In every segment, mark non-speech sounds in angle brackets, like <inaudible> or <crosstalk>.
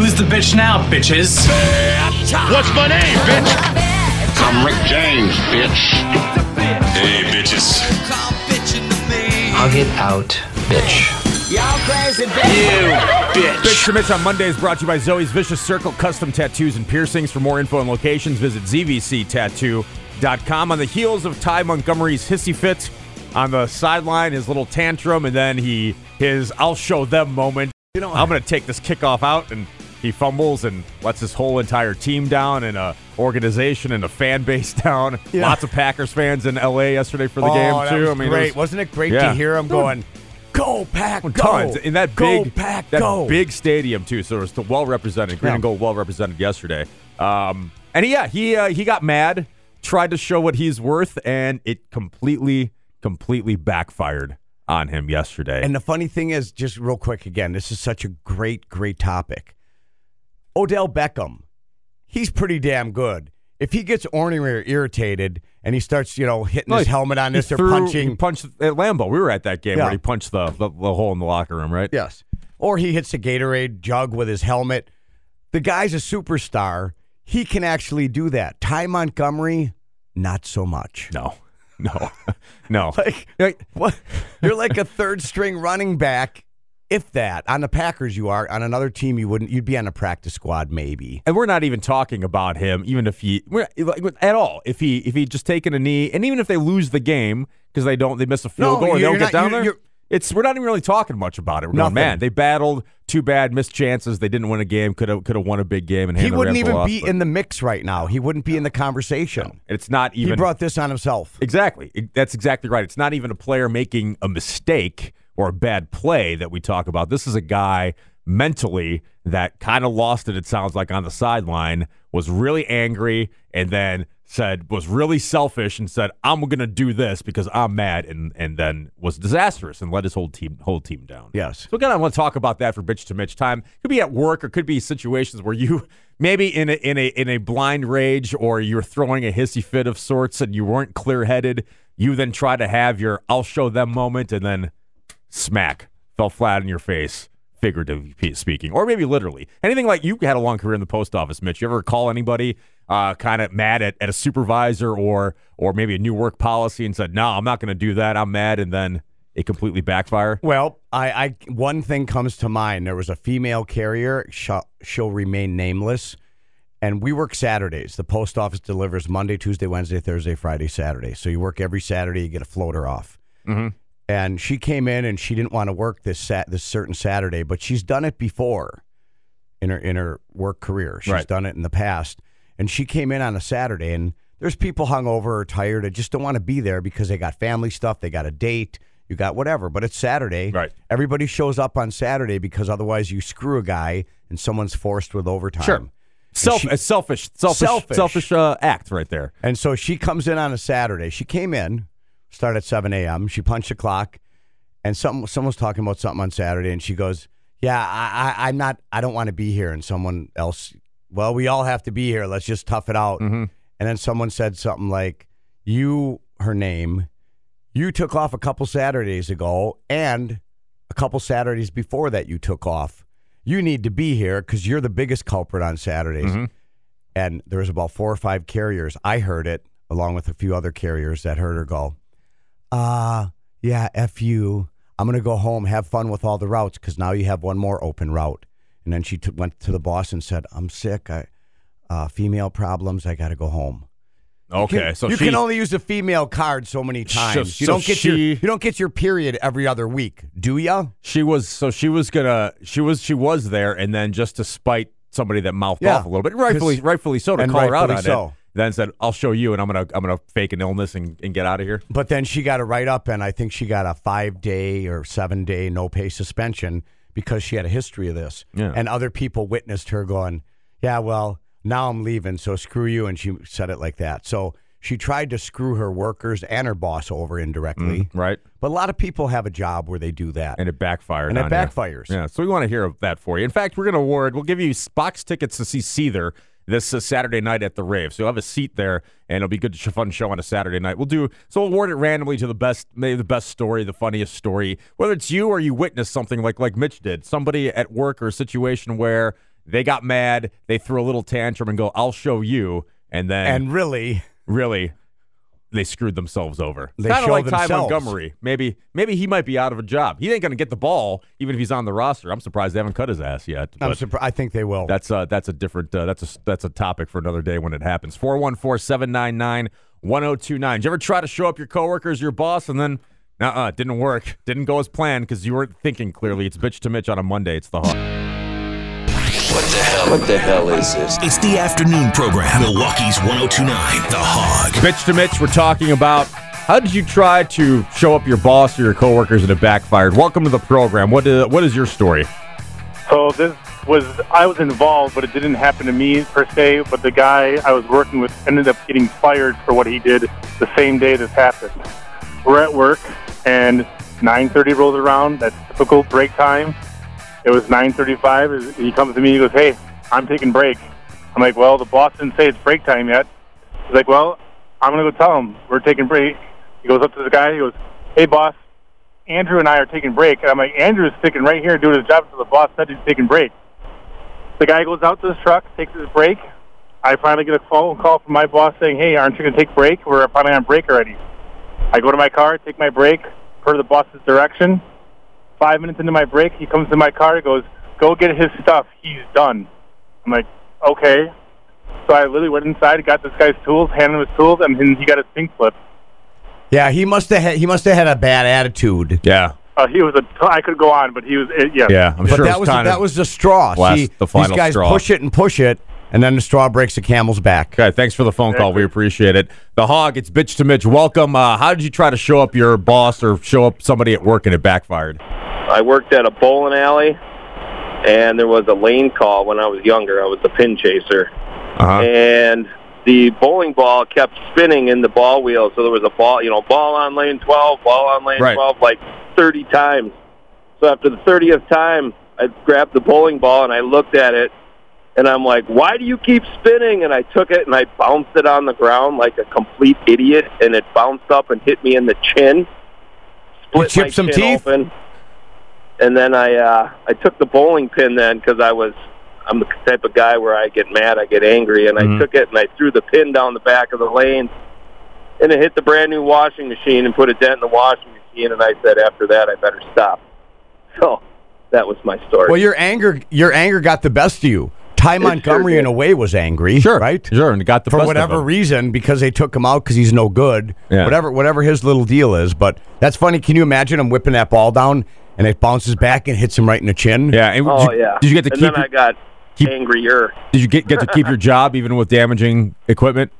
Who's the bitch now, bitches? What's my name, bitch? I'm Rick James, bitch. Hey, bitches. Hug it out, bitch. You, bitch to Mitch on Monday is brought to you by Zoe's Vicious Circle Custom Tattoos and Piercings. For more info and locations, visit zvctattoo.com. On the heels of Ty Montgomery's hissy fit on the sideline, his little tantrum, and then he his I'll show them moment. You know, I'm going to take this kickoff out, and he fumbles and lets his whole entire team down and a organization and a fan base <laughs> down. Yeah. Lots of Packers fans in LA yesterday for the oh, game too. was I mean, it great. was- Wasn't it great Yeah. to hear him going, "Go pack, go, tons in that go big pack, that go." big stadium too. So it was well represented. Green Yeah. and gold well represented yesterday. Um, and yeah, he uh, he got mad, tried to show what he's worth, and it completely completely backfired on him yesterday. And the funny thing is, just real quick again, this is such a great, great topic. Odell Beckham, he's pretty damn good. If he gets ornery or irritated and he starts, you know, hitting his helmet on this or threw- punching, He punched at Lambo. We were at that game Yeah. where he punched the, the the hole in the locker room, right? yes, or he hits a Gatorade jug with his helmet, the guy's a superstar. He can actually do that. Ty Montgomery, not so much. No, <laughs> no, <laughs> no. Like, Like, what? You're like a third string running back, if that. On the Packers, you are. On another team, you wouldn't. You'd be on a practice squad, maybe. And we're not even talking about him, even if he we're, at all. If he if he just taken a knee, and even if they lose the game because they don't they miss a field No, goal or they don't not- get down you're- there. you're- it's we're not even really talking much about it. We're Nothing. going, man, they battled. Too bad, missed chances. They didn't win a game. Could have could have won a big game and He wouldn't even loss, be but in the mix right now. He wouldn't be in the conversation. It's not even He brought this on himself. Exactly. That's exactly right. It's not even a player making a mistake or a bad play that we talk about. This is a guy mentally that kind of lost it, it sounds like, on the sideline, was really angry, and then said, was really selfish and said, I'm going to do this because I'm mad, and, and then was disastrous and let his whole team whole team down. Yes. So again, I want to talk about that for bitch to Mitch time. Could be at work or could be situations where you maybe in a in a in a blind rage or you're throwing a hissy fit of sorts and you weren't clear headed. You then try to have your I'll show them moment and then smack fell flat in your face, figuratively speaking, or maybe literally. Anything like you had a long career in the post office, Mitch. You ever call anybody uh, kind of mad at, at a supervisor or or maybe a new work policy and said, "No, I'm not going to do that. I'm mad," and then it completely backfire. Well, I, I one thing comes to mind. There was a female carrier. She'll, she'll remain nameless. And we work Saturdays. The post office delivers Monday, Tuesday, Wednesday, Thursday, Friday, Saturday. So you work every Saturday. You get a floater off. And she came in and she didn't want to work this sat this certain Saturday, but she's done it before in her in her work career. She's Right. done it in the past. And she came in on a Saturday and there's people hungover or tired that just don't want to be there because they got family stuff, they got a date, you got whatever. But it's Saturday. Right. Everybody shows up on Saturday because otherwise you screw a guy and someone's forced with overtime. Sure. Self, she- a selfish, selfish, Selfish. selfish, uh, act right there. And so she comes in on a Saturday. She came in, started at 7 a.m. She punched the clock, and some, someone was talking about something on Saturday, and she goes, Yeah, I, I, I'm not, I don't want to be here. And someone else, Well, we all have to be here. Let's just tough it out. Mm-hmm. And then someone said something like, You, her name, you took off a couple Saturdays ago, and a couple Saturdays before that, you took off. You need to be here because you're the biggest culprit on Saturdays mm-hmm. and there was about four or five carriers. I heard it along with a few other carriers that heard her go, uh, yeah, F you. I'm going to go home, have fun with all the routes because now you have one more open route. And then she t- went to the boss and said, I'm sick. I, uh, female problems. I got to go home. Okay, You can- so you she, can only use a female card so many times. you don't get she- your you don't get your period every other week, do ya? she was so she was gonna she was she was there, and then just to spite somebody that mouthed Yeah, off a little bit, rightfully rightfully so to call her out on so. it. Then said, "I'll show you," and I'm gonna I'm gonna fake an illness and, and get out of here. But then she got a write up, and I think she got a five day or seven day no pay suspension because she had a history of this. Yeah. And other people witnessed her going, Yeah, well, now I'm leaving, so screw you. And she said it like that. So she tried to screw her workers and her boss over indirectly. Mm-hmm. Right, But a lot of people have a job where they do that. and it backfired. And it you. backfires. Yeah, so we want to hear that for you. In fact, we're going to award. We'll give you box tickets to see Seether this uh, Saturday night at the Rave. So you'll have a seat there, and it'll be a good, fun show on a Saturday night. We'll do so. We'll award it randomly to the best, maybe the best story, the funniest story, whether it's you or you witnessed something like like Mitch did, somebody at work or a situation where They got mad. They threw a little tantrum and go, "I'll show you," and then And really, really they screwed themselves over. They Kind of like Ty. Montgomery. Maybe maybe he might be out of a job. He ain't going to get the ball even if he's on the roster. I'm surprised they haven't cut his ass yet. I'm surprised. I think they will. that's uh that's a different uh, that's a that's a topic for another day when it happens. 414-799-1029. Did you ever try to show up your coworkers, your boss, and then uh-uh, it didn't work. Didn't go as planned because you weren't thinking clearly. It's bitch to Mitch on a Monday. It's the hog. What the hell? What the hell is this? It's the afternoon program. Milwaukee's 1029, The Hog. Bitch to Mitch, we're talking about how did you try to show up your boss or your coworkers and it backfired? Welcome to the program. What is, what is your story? So this was I was involved, but it didn't happen to me per se. But the guy I was working with ended up getting fired for what he did the same day this happened. We're at work, and 9:30 rolls around. That's typical break time. It was 9:35. He comes to me. He goes, "Hey, I'm taking break." I'm like, "Well, the boss didn't say it's break time yet." He's like, "Well, I'm gonna go tell him we're taking break." He goes up to the guy. He goes, "Hey, boss, Andrew and I are taking break. And I'm like, Andrew's sticking right here doing his job until the boss said he's taking break. The guy goes out to his truck, takes his break. I finally get a phone call from my boss saying, hey, aren't you to take break? We're finally on break already. I go to my car, take my break, per the boss's direction. Five minutes into my break, he comes to my car, he goes, go get his stuff. He's done. I'm like, okay. So I literally went inside, got this guy's tools, handed him his tools, and then he got his pink slip. yeah, he must have had, he must have had a bad attitude. Yeah. Uh, he was a. I could go on, but he was. It, yeah. Yeah, I'm But sure that was was kind that was the straw. last- See, the final these guys straw. push it and push it, and then the straw breaks the camel's back. Okay, thanks for the phone call. We appreciate it. The Hog, it's bitch to Mitch. Welcome. Uh, how did you try to show up your boss or show up somebody at work and it backfired? I worked at a bowling alley, and there was a lane call when I was younger. I was the pin chaser, Uh-huh. and the bowling ball kept spinning in the ball wheel. So there was a ball, you know, ball on lane 12, ball on lane Right. 12, like 30 times. So after the 30th time, I grabbed the bowling ball and I looked at it, and I'm like, "Why do you keep spinning?" And I took it and I bounced it on the ground like a complete idiot, and it bounced up and hit me in the chin. Split chipped my some chin teeth? Open. And then I uh, I took the bowling pin then because I was I'm the type of guy where I get mad, I get angry, and Mhm. I took it and I threw the pin down the back of the lane, and it hit the brand new washing machine and put a dent in the washing machine. And I said after that I better stop. <laughs> So that was my story. Well, your anger your anger got the best of you. Ty Montgomery, in a way, was angry. Sure. right? Sure, and got the for best of whatever him. reason because they took him out because he's no good. Yeah. Whatever whatever his little deal is. But that's funny. Can you imagine him whipping that ball down and it bounces back and hits him right in the chin? Yeah. And oh did you, yeah. Did you get to and keep? then your- I got keep- angrier. did you get get to keep your job even with damaging equipment?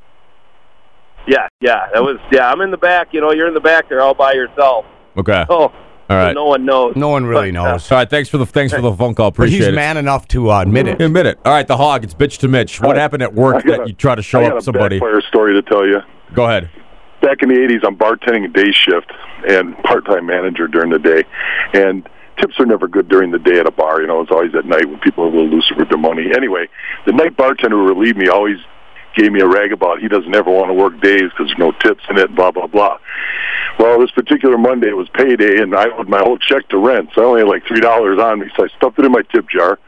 Yeah, yeah. That was yeah. I'm in the back. You know, you're in the back there all by yourself. Okay. Oh, All right. no one knows. No one really But, <laughs> uh, knows. All right. Thanks for the thanks for the phone call. But Appreciate he's it. man enough to uh, admit it. Admit it. All right, the hog. It's bitch to Mitch. What happened at work I got that a- you try to show I got up a somebody? backfire story to tell you. Go ahead. Back in the 80s, I'm bartending a day shift and part-time manager during the day. And tips are never good during the day at a bar. You know, it's always at night when people are a little looser with their money. Anyway, the night bartender who relieved me always gave me a rag about he doesn't ever want to work days because there's no tips in it, blah, blah, blah. Well, this particular Monday it was payday, and I owed my whole check to rent, so I only had like $3 on me. So I stuffed it in my tip jar.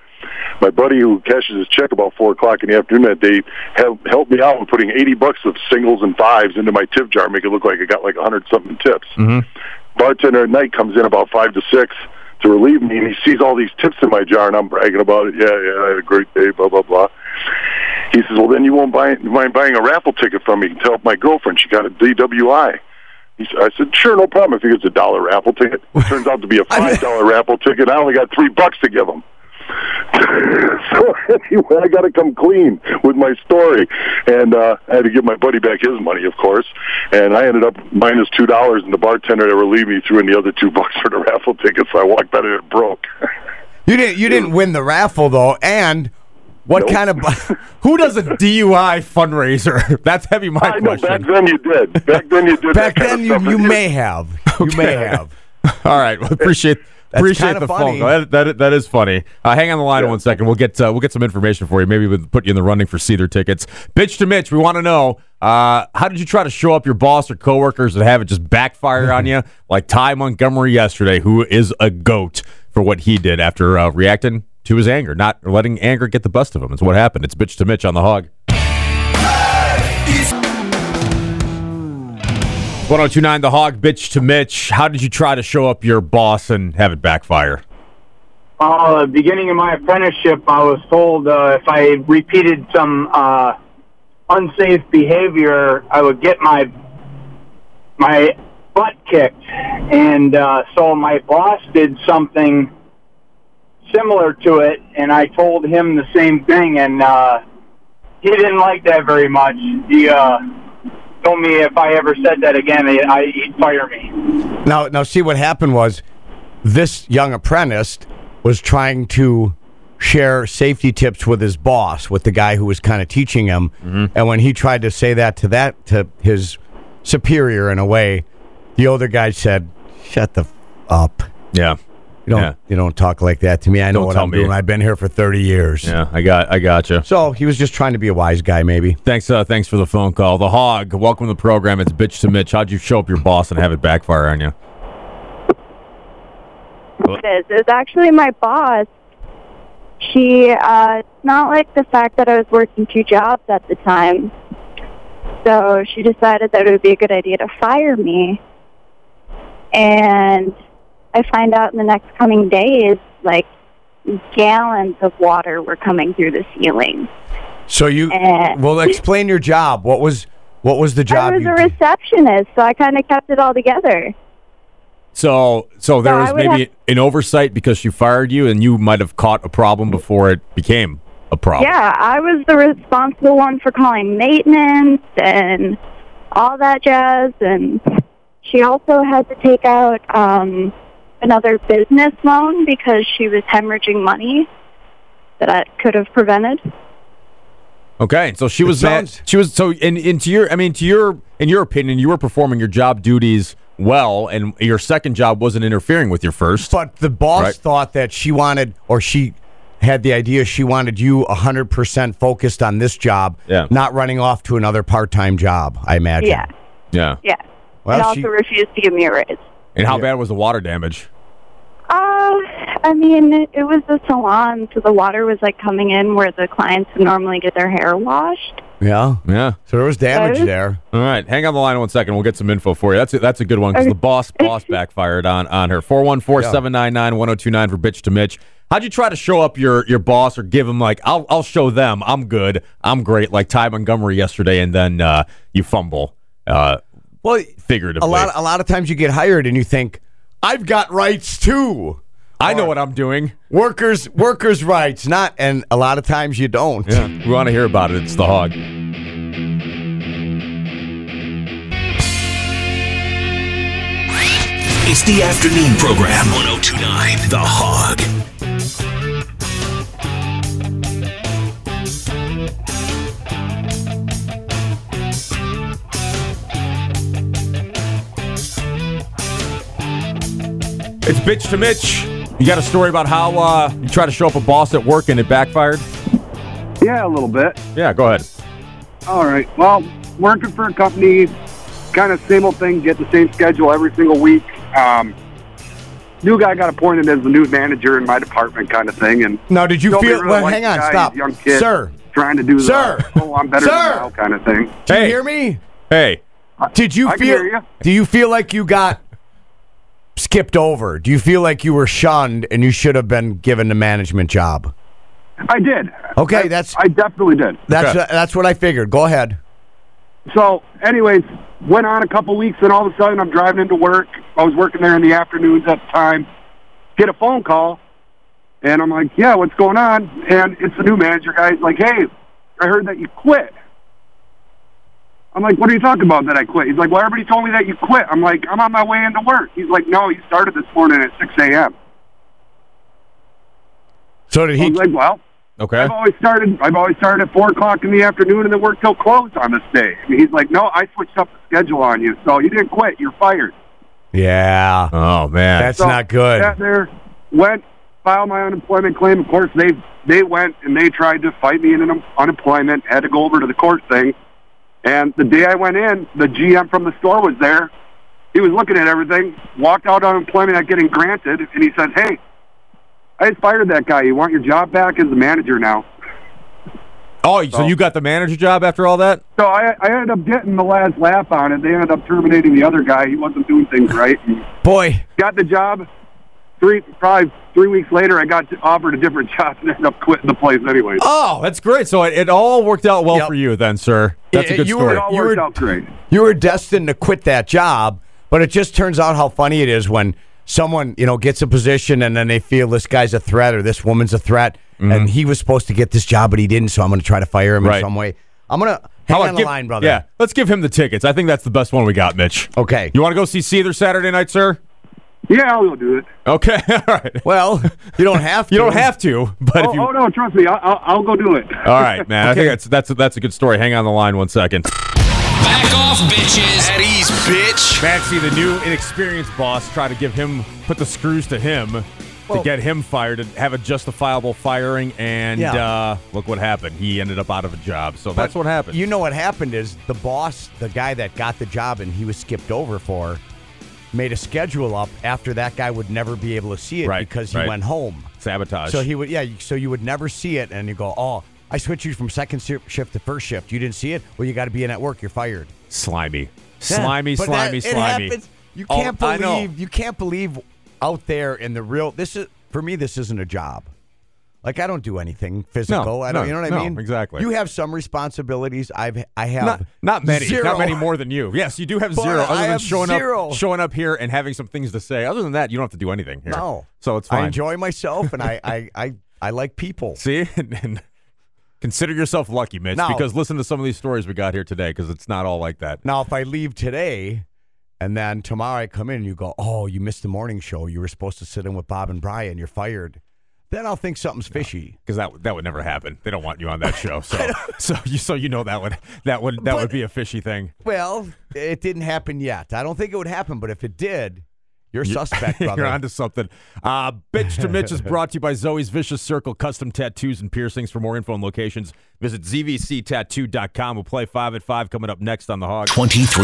My buddy who cashes his check about 4 o'clock in the afternoon that day helped, me out with putting 80 bucks of singles and fives into my tip jar, make it look like I got like 100 something tips. Mm-hmm. Bartender at night comes in about 5 to 6 to relieve me, and he sees all these tips in my jar, and I'm bragging about it. Yeah, yeah, I had a great day, blah, blah, blah. He says, well, then you won't buy, mind buying a raffle ticket from me to help my girlfriend. She got a DWI. He I said, sure, no problem. I think it's a dollar raffle ticket. <laughs> It turns out to be a five dollar raffle ticket. I only got three bucks to give him. <laughs> so anyway, I got to come clean with my story, and uh, I had to give my buddy back his money, of course. And I ended up minus two dollars, and the bartender that relieved me threw in the other two <laughs> bucks for the raffle ticket. So I walked out and it broke. You didn't you didn't win the raffle though, and what kind of <laughs> Who does a DUI fundraiser? <laughs> That's heavy. My I know. Back then you did. Back then you did. back then you you may have you may have. <laughs> All right. Well, appreciate appreciate the funny. phone call. That, that, that is funny. Uh, hang on the line one second. We'll get uh, we'll get some information for you. Maybe we'll put you in the running for Seether tickets. Bitch to Mitch, we want to know uh, how did you try to show up your boss or coworkers and have it just backfire on you like Ty Montgomery yesterday, who is a goat for what he did after uh, reacting to his anger, not letting anger get the best of him. It's what happened. It's bitch to Mitch on the hog. 1029 The Hog, bitch to Mitch. How did you try to show up your boss and have it backfire? Uh, the beginning of my apprenticeship, I was told uh, if I repeated some uh, unsafe behavior, I would get my my butt kicked. And uh, so my boss did something similar to it, and I told him the same thing, and uh, he didn't like that very much. He uh, told me if I ever said that again, I, I, he'd fire me. Now, now, see what happened was this young apprentice was trying to share safety tips with his boss, with the guy who was kind of teaching him. And when he tried to say that to that to his superior in a way, the older guy said, "Shut the f- up." Yeah. You don't Yeah. you don't talk like that to me. I know Don't what I'm me. doing. I've been here for 30 years. Yeah, I got I got you. So he was just trying to be a wise guy, maybe. Thanks, uh, thanks for the phone call. The Hog, welcome to the program. It's bitch to Mitch. How'd you show up your boss and have it backfire on you? it is. It's actually my boss. She, uh, it's not like the fact that I was working two jobs at the time. So she decided that it would be a good idea to fire me. And I find out in the next coming days, like, gallons of water were coming through the ceiling. So you Eh. well explain your job. What was what was the job I was you a did? receptionist, so I kind of kept it all together. So, so there So was maybe have- an oversight because she fired you, and you might have caught a problem before it became a problem. Yeah, I was the responsible one for calling maintenance and all that jazz. And she also had to take out um, another business loan because she was hemorrhaging money that I could have prevented. Okay, so she was mad. She was so. In into your, I mean, to your, in your opinion, you were performing your job duties well, and your second job wasn't interfering with your first. But the boss Right. thought that she wanted, or she had the idea she wanted you 100% focused on this job, Yeah. not running off to another part time job, I imagine. Yeah, Yeah. yeah. Well, and also she- refused to give me a raise. And how bad was the water damage? Uh, I mean, it was a salon, so the water was like coming in where the clients would normally get their hair washed. Yeah. Yeah. So there was damage Those- there. All right, hang on the line one second. We'll get some info for you. That's a, that's a good one because the boss boss <laughs> backfired on on her. 414-799-1029 for bitch to Mitch. How'd you try to show up your your boss or give him like I'll I'll show them I'm good I'm great like Ty Montgomery yesterday and then uh, you fumble uh, Well, figuratively. a lot, a lot of times you get hired and you think, I've got rights too. I know what I'm doing. Workers, workers' rights, not, and a lot of times you don't. Yeah, we want to hear about it. It's the hog. It's the afternoon program 1029 The Hog. It's bitch to Mitch. You got a story about how uh, you try to show up a boss at work and it backfired? Yeah, a little bit. Yeah, go ahead. All right. Well, working for a company, kind of same old thing. Get the same schedule every single week. Um, new guy got appointed as the new manager in my department, kind of thing. And Now, did you feel? really Well, hang on, guy. stop, young kid, sir. trying to do the Sir. oh, I'm better Sir. than now kind of thing. Do Hey. you hear me? Hey, Did you I can feel? hear you. Do you feel like you got skipped over? Do you feel like you were shunned and you should have been given the management job? I did. Okay, I- that's- I definitely did. That's Okay. that's what I figured. Go ahead. So, anyways, went on a couple weeks, and all of a sudden, I'm driving into work. I was working there in the afternoons at the time. Get a phone call, and I'm like, "Yeah, what's going on?" And it's the new manager guy. He's like, "Hey, I heard that you quit." I'm like, "What are you talking about that I quit?" He's like, "Well, everybody told me that you quit." I'm like, "I'm on my way into work." He's like, "No, you started this morning at 6 a.m." So did I he? was like, "Well." okay. I've always started. I've always started at four o'clock in the afternoon and then worked till close on this day. And he's like, "No, I switched up the schedule on you, so you didn't quit. You're fired." Yeah, Oh man, that's So, not good. Sat there, went, filed my unemployment claim. Of course, they they went and they tried to fight me in un- unemployment. Had to go over to the court thing. And the day I went in, the GM from the store was there. He was looking at everything. Walked out on unemployment not getting granted, and he said, "Hey." I just fired that guy. You want your job back as the manager now. Oh, so you got the manager job after all that? So I, I ended up getting the last laugh on it. They ended up terminating the other guy. He wasn't doing things right. Boy, got the job. Three probably three weeks later, I got offered a different <laughs> job and ended up quitting the place anyway. Oh, that's great. So it, it all worked out well for you then, sir. That's a Yeah, good you story. were- all you worked were- out great. you were destined to quit that job, but it just turns out how funny it is when someone, you know, gets a position and then they feel this guy's a threat or this woman's a threat and he was supposed to get this job but he didn't, so I'm going to try to fire him Mm-hmm. Right. in some way. I'm going to hang How about on the give- line, brother. Yeah, let's give him the tickets. I think that's the best one we got, Mitch. Okay. You want to go see Seether Saturday night, sir? Yeah, I'll do it. Okay, <laughs> all right. Well, you don't have to. <laughs> You don't have to, but oh, if you. oh no, trust me, I'll, I'll, I'll go do it. All right, man. I think that's that's a, that's a good story. Hang on the line one second. Back off, bitches. At ease, bitch. Maxie, the new inexperienced boss, tried to give him put the screws to him Well- to get him fired and have a justifiable firing, and Yeah. uh, look what happened. He ended up out of a job. So that's what happened. You know what happened is the boss, the guy that got the job and he was skipped over for, made a schedule up after that guy would never be able to see it Right, because he right. went home. Sabotage. So he would, yeah. So you would never see it, and you go, "Oh, I switched you from second shift to first shift. You didn't see it. Well, you got to be in at work. You're fired." slimy, slimy, slimy, that- slimy. You Oh, can't know. believe. You can't believe out there in the real. This is for me. This isn't a job. Like I don't do anything physical. No, I don't. no, you know what I no, mean? exactly. You have some responsibilities. I've. I have Not, not many, zero. not many more than you. Yes, you do have But zero. Other I than have showing zero. up, showing up here and having some things to say. Other than that, you don't have to do anything here. No. so it's fine. I enjoy myself, and I, I, I, I like people. See, <laughs> consider yourself lucky, Mitch, Now- because listen to some of these stories we got here today, because it's not all like that. Now, if I leave today, and then tomorrow I come in and you go, "Oh, you missed the morning show. You were supposed to sit in with Bob and Brian. You're fired." Then I'll think something's fishy. Because that that would never happen. They don't want you on that <laughs> show. So so you so you know that would that would that would be a fishy thing. Well, it didn't happen yet. I don't think it would happen, but if it did, you're suspect, <laughs> brother. You're onto something. Uh, Bitch to Mitch is <laughs> brought to you by Zoe's Vicious Circle Custom Tattoos and Piercings. For more info and locations, visit zvctattoo.com. We'll play 5 at 5 coming up next on The Hog. 23.